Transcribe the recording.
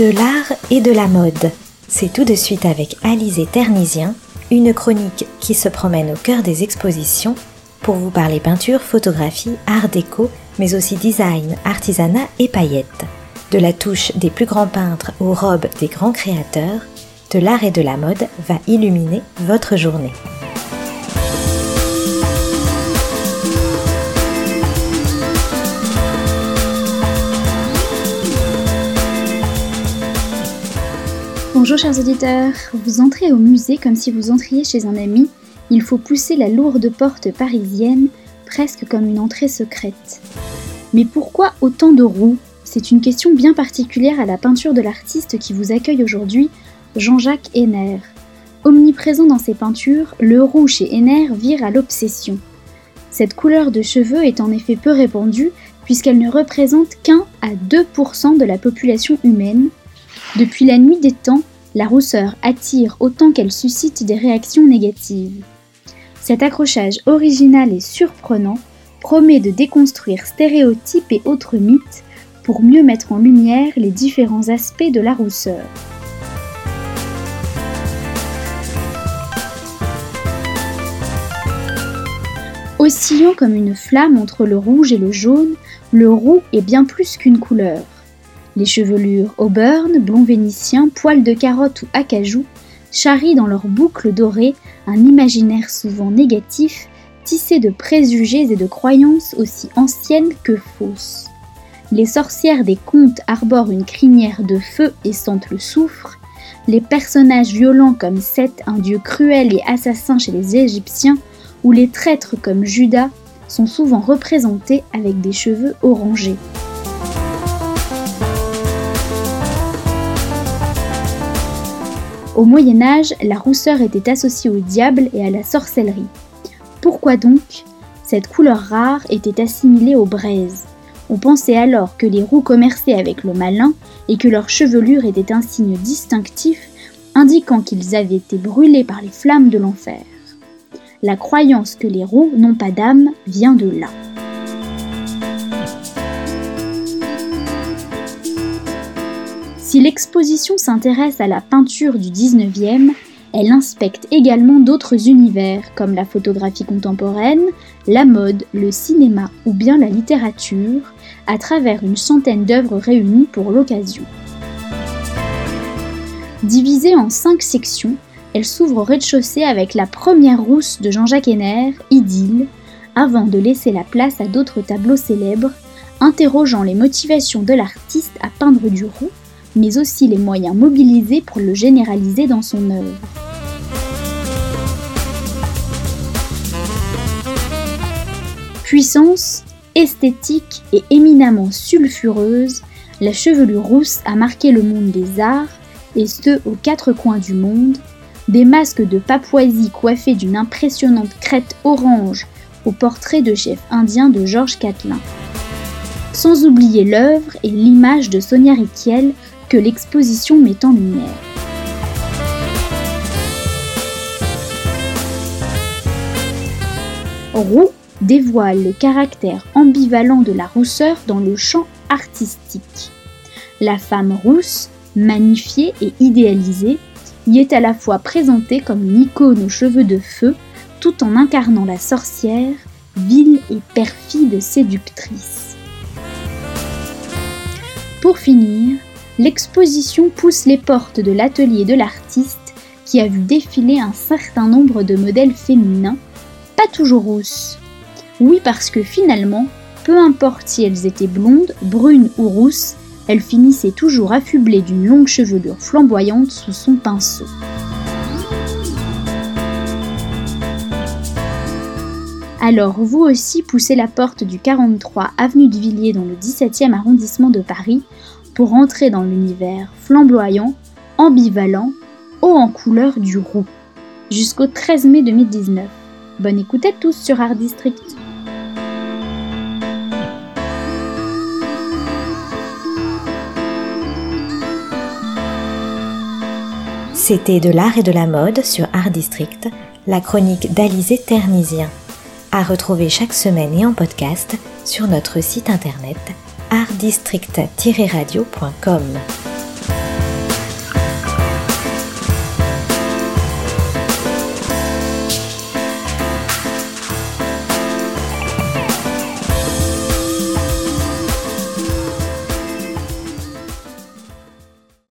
De l'art et de la mode. C'est tout de suite avec Alizé Ternisien, une chronique qui se promène au cœur des expositions pour vous parler peinture, photographie, art déco, mais aussi design, artisanat et paillettes. De la touche des plus grands peintres aux robes des grands créateurs, de l'art et de la mode va illuminer votre journée. Bonjour chers auditeurs, vous entrez au musée comme si vous entriez chez un ami, il faut pousser la lourde porte parisienne, presque comme une entrée secrète. Mais pourquoi autant de roues? C'est une question bien particulière à la peinture de l'artiste qui vous accueille aujourd'hui, Jean-Jacques Henner. Omniprésent dans ses peintures, le roux chez Henner vire à l'obsession. Cette couleur de cheveux est en effet peu répandue puisqu'elle ne représente qu'un à 2% de la population humaine. Depuis la nuit des temps, la rousseur attire autant qu'elle suscite des réactions négatives. Cet accrochage original et surprenant promet de déconstruire stéréotypes et autres mythes pour mieux mettre en lumière les différents aspects de la rousseur. Oscillant comme une flamme entre le rouge et le jaune, le roux est bien plus qu'une couleur. Les chevelures auburn, blond vénitien, poils de carotte ou acajou charrient dans leurs boucles dorées un imaginaire souvent négatif, tissé de préjugés et de croyances aussi anciennes que fausses. Les sorcières des contes arborent une crinière de feu et sentent le soufre. Les personnages violents comme Seth, un dieu cruel et assassin chez les Égyptiens, ou les traîtres comme Judas, sont souvent représentés avec des cheveux orangés. Au Moyen Âge, la rousseur était associée au diable et à la sorcellerie. Pourquoi donc Cette couleur rare était assimilée aux braises? On pensait alors que les roux commerçaient avec le malin et que leur chevelure était un signe distinctif indiquant qu'ils avaient été brûlés par les flammes de l'enfer. La croyance que les roux n'ont pas d'âme vient de là. Si l'exposition s'intéresse à la peinture du 19e, elle inspecte également d'autres univers comme la photographie contemporaine, la mode, le cinéma ou bien la littérature, à travers une centaine d'œuvres réunies pour l'occasion. Divisée en cinq sections, elle s'ouvre au rez-de-chaussée avec la première rousse de Jean-Jacques Henner, Idylle, avant de laisser la place à d'autres tableaux célèbres, interrogeant les motivations de l'artiste à peindre du roux mais aussi les moyens mobilisés pour le généraliser dans son œuvre. Puissance, esthétique et éminemment sulfureuse, la chevelure rousse a marqué le monde des arts, et ce aux quatre coins du monde, des masques de Papouasie coiffés d'une impressionnante crête orange au portrait de chef indien de Georges Catlin. Sans oublier l'œuvre et l'image de Sonia Riquiel que l'exposition met en lumière. Roux dévoile le caractère ambivalent de la rousseur dans le champ artistique. La femme rousse, magnifiée et idéalisée, y est à la fois présentée comme une icône aux cheveux de feu, tout en incarnant la sorcière, vile et perfide séductrice. Pour finir, l'exposition pousse les portes de l'atelier de l'artiste qui a vu défiler un certain nombre de modèles féminins, pas toujours rousses. Oui, parce que finalement, peu importe si elles étaient blondes, brunes ou rousses, elles finissaient toujours affublées d'une longue chevelure flamboyante sous son pinceau. Alors vous aussi poussez la porte du 43 avenue de Villiers dans le 17e arrondissement de Paris pour entrer dans l'univers flamboyant, ambivalent, haut en couleur du roux. Jusqu'au 13 mai 2019. Bonne écoute à tous sur Art District. C'était de l'art et de la mode sur Art District, la chronique d'Alizé Ternisien. À retrouver chaque semaine et en podcast sur notre site internet artdistrict-radio.com.